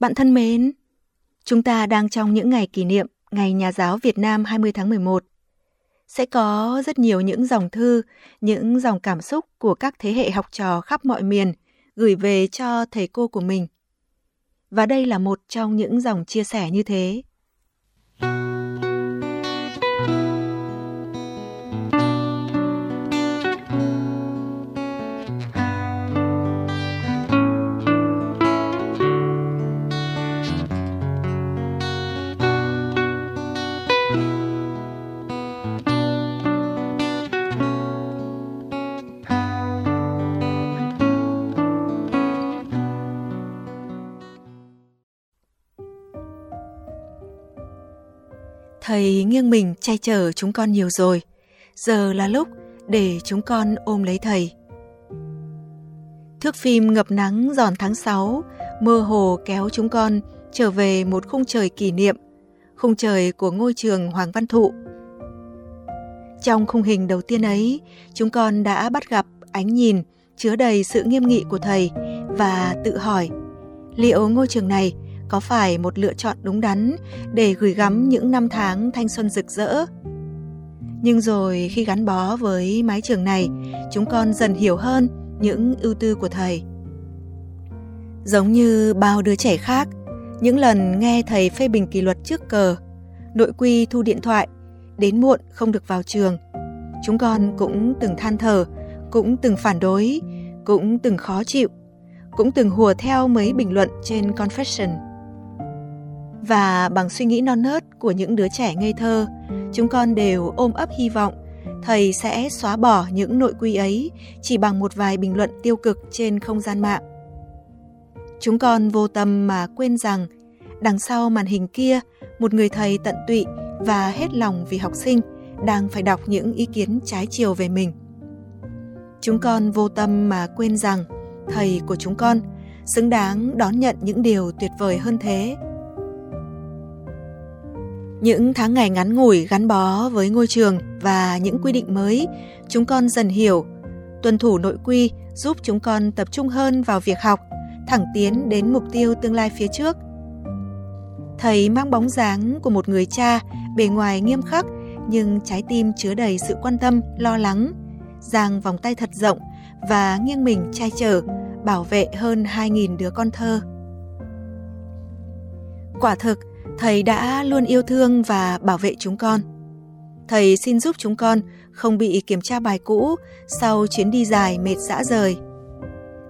Bạn thân mến, chúng ta đang trong những ngày kỷ niệm Ngày Nhà giáo Việt Nam 20 tháng 11. Sẽ có rất nhiều những dòng thư, những dòng cảm xúc của các thế hệ học trò khắp mọi miền gửi về cho thầy cô của mình. Và đây là một trong những dòng chia sẻ như thế. Thầy nghiêng mình che chở chúng con nhiều rồi. Giờ là lúc để chúng con ôm lấy thầy. Thước phim ngập nắng giòn tháng 6, mơ hồ kéo chúng con trở về một khung trời kỷ niệm, khung trời của ngôi trường Hoàng Văn Thụ. Trong khung hình đầu tiên ấy, chúng con đã bắt gặp ánh nhìn chứa đầy sự nghiêm nghị của thầy và tự hỏi liệu ngôi trường này có phải một lựa chọn đúng đắn để gửi gắm những năm tháng thanh xuân rực rỡ. Nhưng rồi khi gắn bó với mái trường này, chúng con dần hiểu hơn những ưu tư của thầy. Giống như bao đứa trẻ khác, những lần nghe thầy phê bình kỷ luật trước cờ, nội quy thu điện thoại, đến muộn không được vào trường, chúng con cũng từng than thở, cũng từng phản đối, cũng từng khó chịu, cũng từng hùa theo mấy bình luận trên Confession. Và bằng suy nghĩ non nớt của những đứa trẻ ngây thơ, chúng con đều ôm ấp hy vọng thầy sẽ xóa bỏ những nội quy ấy chỉ bằng một vài bình luận tiêu cực trên không gian mạng. Chúng con vô tâm mà quên rằng đằng sau màn hình kia, một người thầy tận tụy và hết lòng vì học sinh đang phải đọc những ý kiến trái chiều về mình. Chúng con vô tâm mà quên rằng thầy của chúng con xứng đáng đón nhận những điều tuyệt vời hơn thế những tháng ngày ngắn ngủi gắn bó với ngôi trường và những quy định mới, chúng con dần hiểu, tuân thủ nội quy giúp chúng con tập trung hơn vào việc học, thẳng tiến đến mục tiêu tương lai phía trước. Thầy mang bóng dáng của một người cha, bề ngoài nghiêm khắc nhưng trái tim chứa đầy sự quan tâm, lo lắng, giang vòng tay thật rộng và nghiêng mình che chở, bảo vệ hơn 2.000 đứa con thơ. Quả thực, Thầy đã luôn yêu thương và bảo vệ chúng con. Thầy xin giúp chúng con không bị kiểm tra bài cũ sau chuyến đi dài mệt dã rời.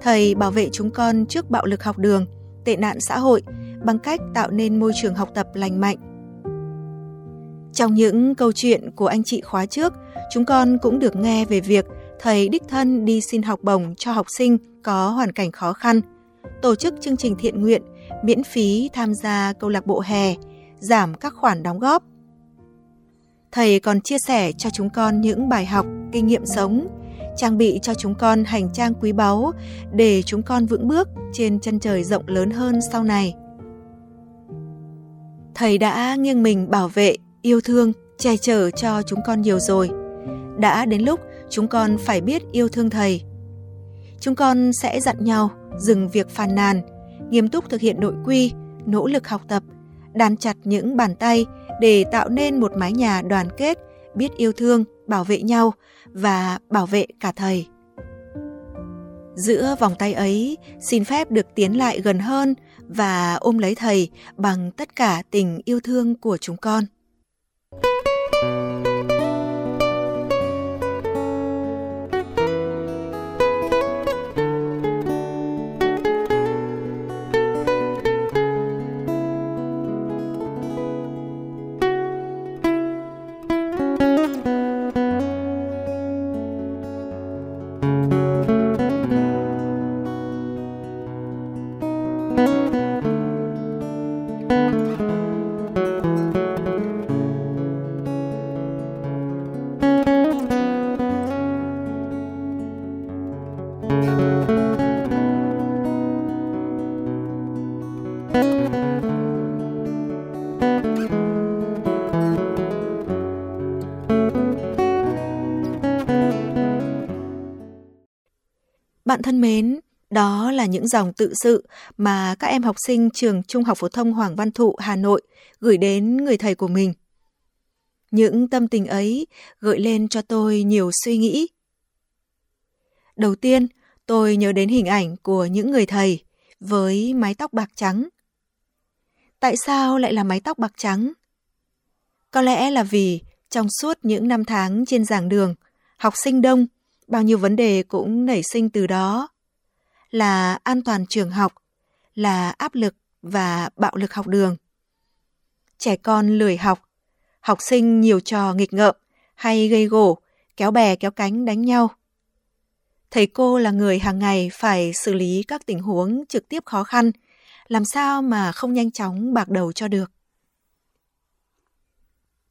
Thầy bảo vệ chúng con trước bạo lực học đường, tệ nạn xã hội bằng cách tạo nên môi trường học tập lành mạnh. Trong những câu chuyện của anh chị khóa trước, chúng con cũng được nghe về việc thầy đích thân đi xin học bổng cho học sinh có hoàn cảnh khó khăn, tổ chức chương trình thiện nguyện miễn phí tham gia câu lạc bộ hè, giảm các khoản đóng góp. Thầy còn chia sẻ cho chúng con những bài học, kinh nghiệm sống, trang bị cho chúng con hành trang quý báu để chúng con vững bước trên chân trời rộng lớn hơn sau này. Thầy đã nghiêng mình bảo vệ, yêu thương, che chở cho chúng con nhiều rồi. Đã đến lúc chúng con phải biết yêu thương thầy. Chúng con sẽ dặn nhau dừng việc phàn nàn, nghiêm túc thực hiện nội quy, nỗ lực học tập, đan chặt những bàn tay để tạo nên một mái nhà đoàn kết, biết yêu thương, bảo vệ nhau và bảo vệ cả thầy. Giữa vòng tay ấy, xin phép được tiến lại gần hơn và ôm lấy thầy bằng tất cả tình yêu thương của chúng con. Thân mến, đó là những dòng tự sự mà các em học sinh trường Trung học phổ thông Hoàng Văn Thụ Hà Nội gửi đến người thầy của mình. Những tâm tình ấy gợi lên cho tôi nhiều suy nghĩ. Đầu tiên, tôi nhớ đến hình ảnh của những người thầy với mái tóc bạc trắng. Tại sao lại là mái tóc bạc trắng? Có lẽ là vì trong suốt những năm tháng trên giảng đường, học sinh đông, bao nhiêu vấn đề cũng nảy sinh từ đó. Là an toàn trường học, là áp lực và bạo lực học đường. Trẻ con lười học, học sinh nhiều trò nghịch ngợm hay gây gổ, kéo bè kéo cánh đánh nhau. Thầy cô là người hàng ngày phải xử lý các tình huống trực tiếp khó khăn, làm sao mà không nhanh chóng bạc đầu cho được.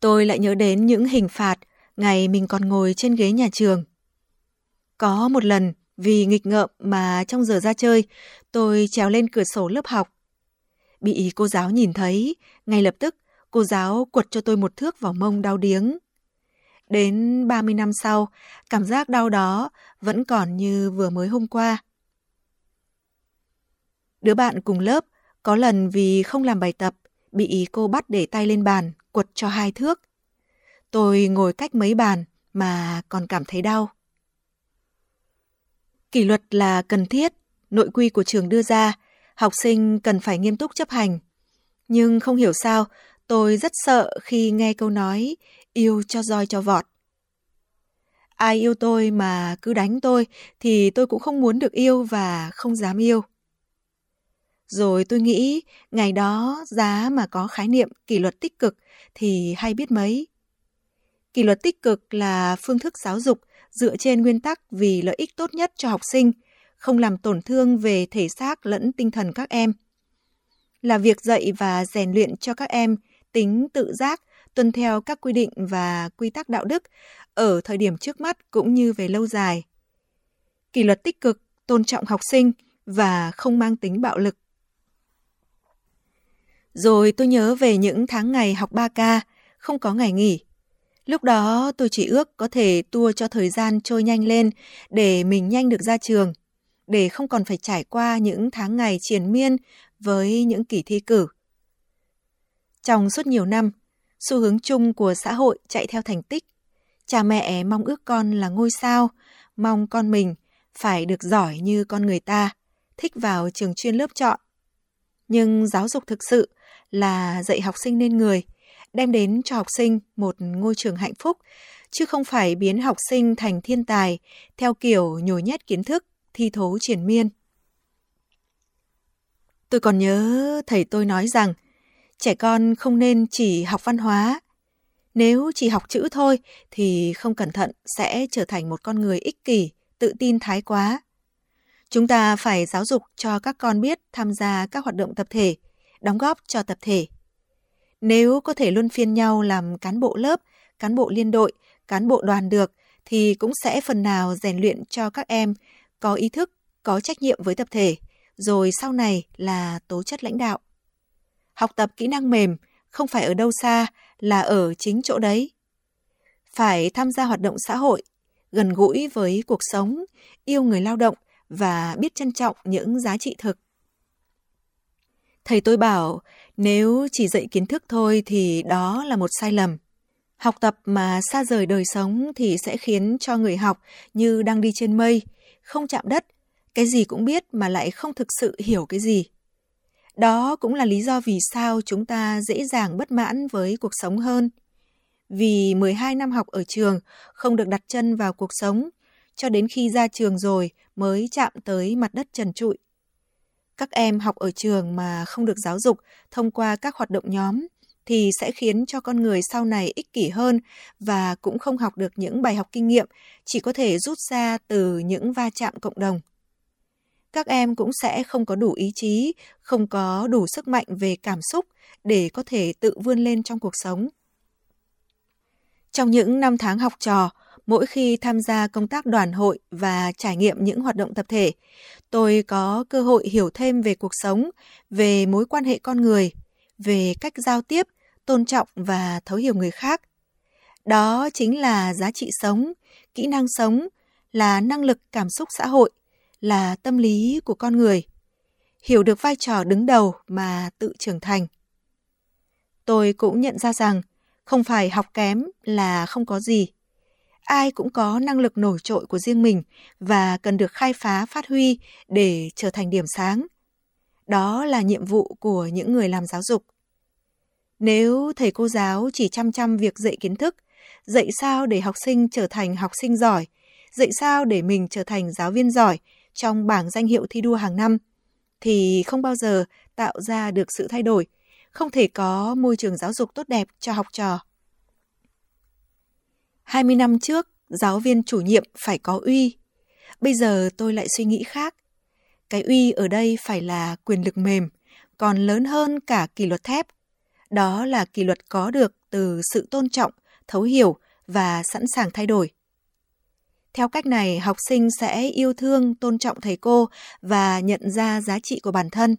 Tôi lại nhớ đến những hình phạt ngày mình còn ngồi trên ghế nhà trường. Có một lần vì nghịch ngợm mà trong giờ ra chơi, tôi trèo lên cửa sổ lớp học. Bị cô giáo nhìn thấy, ngay lập tức cô giáo quật cho tôi một thước vào mông đau điếng. Đến 30 năm sau, cảm giác đau đó vẫn còn như vừa mới hôm qua. Đứa bạn cùng lớp có lần vì không làm bài tập, bị cô bắt để tay lên bàn, quật cho hai thước. Tôi ngồi cách mấy bàn mà còn cảm thấy đau. Kỷ luật là cần thiết, nội quy của trường đưa ra, học sinh cần phải nghiêm túc chấp hành. Nhưng không hiểu sao, tôi rất sợ khi nghe câu nói yêu cho roi cho vọt. Ai yêu tôi mà cứ đánh tôi thì tôi cũng không muốn được yêu và không dám yêu. Rồi tôi nghĩ ngày đó giá mà có khái niệm kỷ luật tích cực thì hay biết mấy. Kỷ luật tích cực là phương thức giáo dục dựa trên nguyên tắc vì lợi ích tốt nhất cho học sinh, không làm tổn thương về thể xác lẫn tinh thần các em. Là việc dạy và rèn luyện cho các em tính tự giác, tuân theo các quy định và quy tắc đạo đức ở thời điểm trước mắt cũng như về lâu dài. Kỷ luật tích cực, tôn trọng học sinh và không mang tính bạo lực. Rồi tôi nhớ về những tháng ngày học 3K, không có ngày nghỉ. Lúc đó tôi chỉ ước có thể tua cho thời gian trôi nhanh lên để mình nhanh được ra trường, để không còn phải trải qua những tháng ngày triền miên với những kỳ thi cử. Trong suốt nhiều năm, xu hướng chung của xã hội chạy theo thành tích. Cha mẹ mong ước con là ngôi sao, mong con mình phải được giỏi như con người ta, thích vào trường chuyên lớp chọn. Nhưng giáo dục thực sự là dạy học sinh nên người, đem đến cho học sinh một ngôi trường hạnh phúc, chứ không phải biến học sinh thành thiên tài theo kiểu nhồi nhét kiến thức, thi thố triển miên. Tôi còn nhớ thầy tôi nói rằng trẻ con không nên chỉ học văn hóa. Nếu chỉ học chữ thôi thì không cẩn thận sẽ trở thành một con người ích kỷ, tự tin thái quá. Chúng ta phải giáo dục cho các con biết tham gia các hoạt động tập thể, đóng góp cho tập thể. Nếu có thể luân phiên nhau làm cán bộ lớp, cán bộ liên đội, cán bộ đoàn được, thì cũng sẽ phần nào rèn luyện cho các em có ý thức, có trách nhiệm với tập thể, rồi sau này là tố chất lãnh đạo. Học tập kỹ năng mềm không phải ở đâu xa, là ở chính chỗ đấy. Phải tham gia hoạt động xã hội, gần gũi với cuộc sống, yêu người lao động và biết trân trọng những giá trị thực. Thầy tôi bảo, nếu chỉ dạy kiến thức thôi thì đó là một sai lầm. Học tập mà xa rời đời sống thì sẽ khiến cho người học như đang đi trên mây, không chạm đất, cái gì cũng biết mà lại không thực sự hiểu cái gì. Đó cũng là lý do vì sao chúng ta dễ dàng bất mãn với cuộc sống hơn. Vì 12 năm học ở trường không được đặt chân vào cuộc sống, cho đến khi ra trường rồi mới chạm tới mặt đất trần trụi. Các em học ở trường mà không được giáo dục thông qua các hoạt động nhóm thì sẽ khiến cho con người sau này ích kỷ hơn và cũng không học được những bài học kinh nghiệm, chỉ có thể rút ra từ những va chạm cộng đồng. Các em cũng sẽ không có đủ ý chí, không có đủ sức mạnh về cảm xúc để có thể tự vươn lên trong cuộc sống. Trong những năm tháng học trò, mỗi khi tham gia công tác đoàn hội và trải nghiệm những hoạt động tập thể, tôi có cơ hội hiểu thêm về cuộc sống, về mối quan hệ con người, về cách giao tiếp, tôn trọng và thấu hiểu người khác. Đó chính là giá trị sống, kỹ năng sống, là năng lực cảm xúc xã hội, là tâm lý của con người, hiểu được vai trò đứng đầu mà tự trưởng thành. Tôi cũng nhận ra rằng không phải học kém là không có gì. Ai cũng có năng lực nổi trội của riêng mình và cần được khai phá phát huy để trở thành điểm sáng. Đó là nhiệm vụ của những người làm giáo dục. Nếu thầy cô giáo chỉ chăm chăm việc dạy kiến thức, dạy sao để học sinh trở thành học sinh giỏi, dạy sao để mình trở thành giáo viên giỏi trong bảng danh hiệu thi đua hàng năm, thì không bao giờ tạo ra được sự thay đổi, không thể có môi trường giáo dục tốt đẹp cho học trò. 20 năm trước, giáo viên chủ nhiệm phải có uy. Bây giờ tôi lại suy nghĩ khác. Cái uy ở đây phải là quyền lực mềm, còn lớn hơn cả kỷ luật thép. Đó là kỷ luật có được từ sự tôn trọng, thấu hiểu và sẵn sàng thay đổi. Theo cách này, học sinh sẽ yêu thương, tôn trọng thầy cô và nhận ra giá trị của bản thân.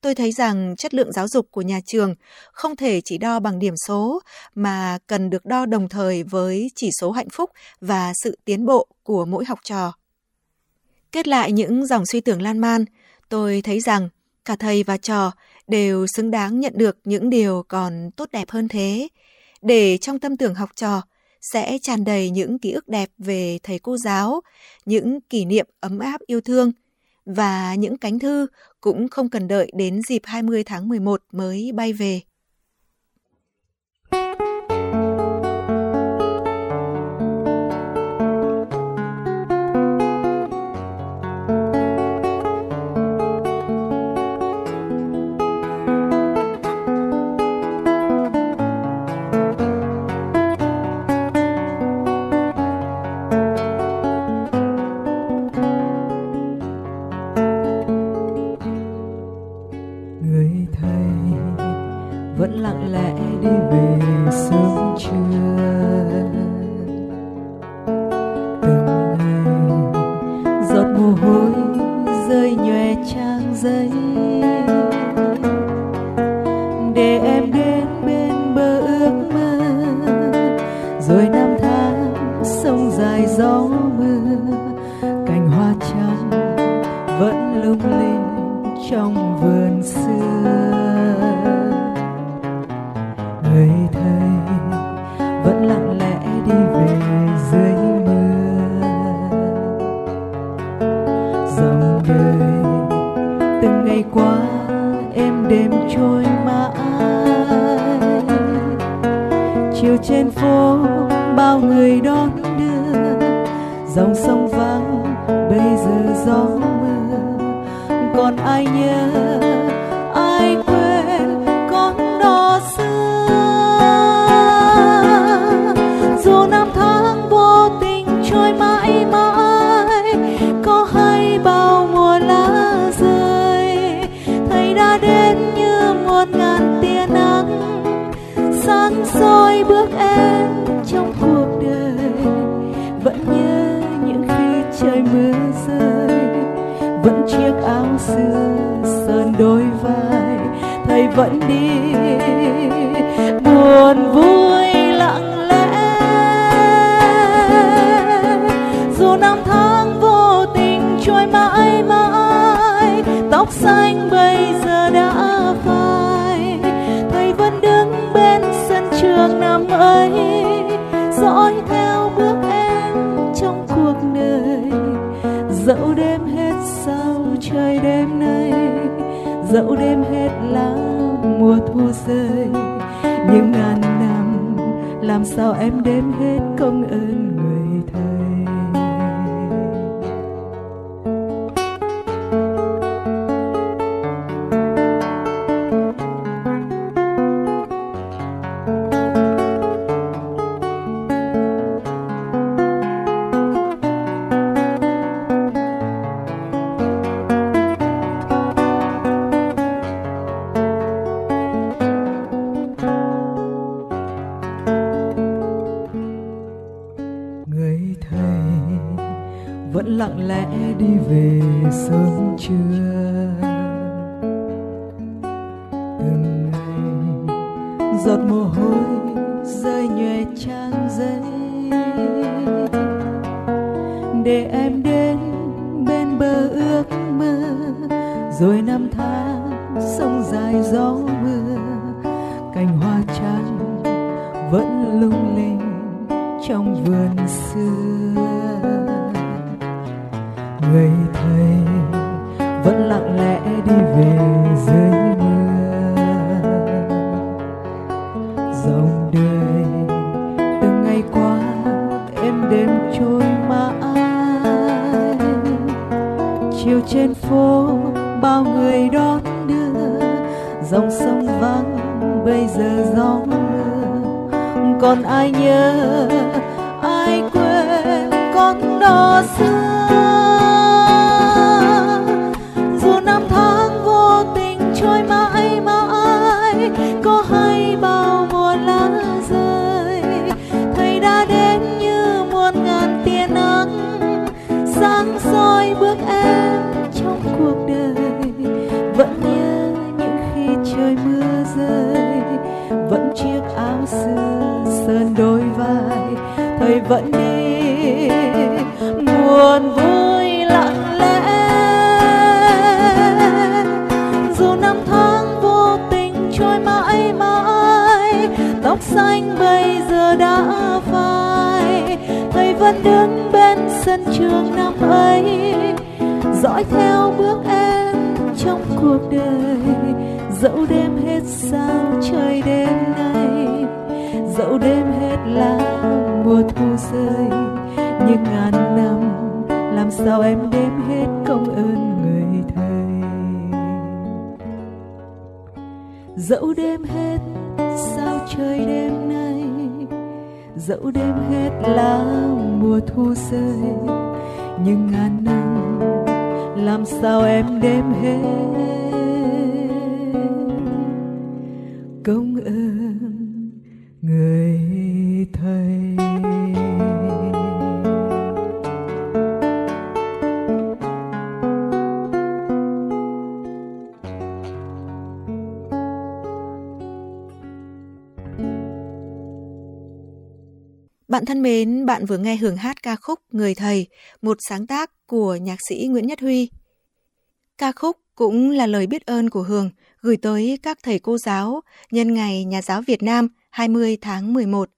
Tôi thấy rằng chất lượng giáo dục của nhà trường không thể chỉ đo bằng điểm số mà cần được đo đồng thời với chỉ số hạnh phúc và sự tiến bộ của mỗi học trò. Kết lại những dòng suy tưởng lan man, tôi thấy rằng cả thầy và trò đều xứng đáng nhận được những điều còn tốt đẹp hơn thế, để trong tâm tưởng học trò sẽ tràn đầy những ký ức đẹp về thầy cô giáo, những kỷ niệm ấm áp yêu thương và những cánh thư cũng không cần đợi đến dịp 20 tháng 11 mới bay về. vẫn lặng lẽ đi về. lặng lẽ đi về dưới mưa. Dòng đời, từng ngày qua em đêm trôi mãi. Chiều trên phố, bao người đón đưa. Dòng sông vắng, bây giờ gió mưa. Còn ai nhớ tháng xưa sơn đôi vai, thầy vẫn đi. Buồn vui lặng lẽ, dù năm tháng vô tình trôi mãi mãi, tóc xanh bây giờ làm sao em đếm hết công ơn? đi về sớm chưa? Từng ngày giọt mồ hôi rơi nhòe trang giấy để em đến bên bờ ước mơ, rồi năm tháng sông dài gió mưa. Dòng sông vắng, bây giờ gió mưa. Còn ai nhớ, ai quên con đò xưa? Chiếc áo xưa sơn đôi vai. Thầy vẫn đi, buồn vui lặng lẽ. Dù năm tháng vô tình trôi mãi mãi, tóc xanh bây giờ đã phai. Thầy vẫn đứng bên sân trường năm ấy, dõi theo bước em trong cuộc đời dẫu đêm hết sao trời đêm nay, dẫu đêm hết lá mùa thu rơi, nhưng ngàn năm, làm sao em đếm hết công ơn người thầy? Dẫu đêm hết sao trời đêm nay, dẫu đêm hết lá mùa thu rơi, nhưng ngàn năm, làm sao em đếm hết công ơn người thầy Bạn thân mến, bạn vừa nghe hưởng hát ca khúc Người Thầy, một sáng tác của nhạc sĩ Nguyễn Nhất Huy. Ca khúc cũng là lời biết ơn của Hường gửi tới các thầy cô giáo nhân ngày Nhà giáo Việt Nam 20 tháng 11.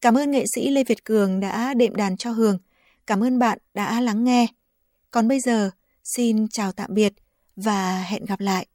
Cảm ơn nghệ sĩ Lê Việt Cường đã đệm đàn cho Hường. Cảm ơn bạn đã lắng nghe. Còn bây giờ, xin chào tạm biệt và hẹn gặp lại.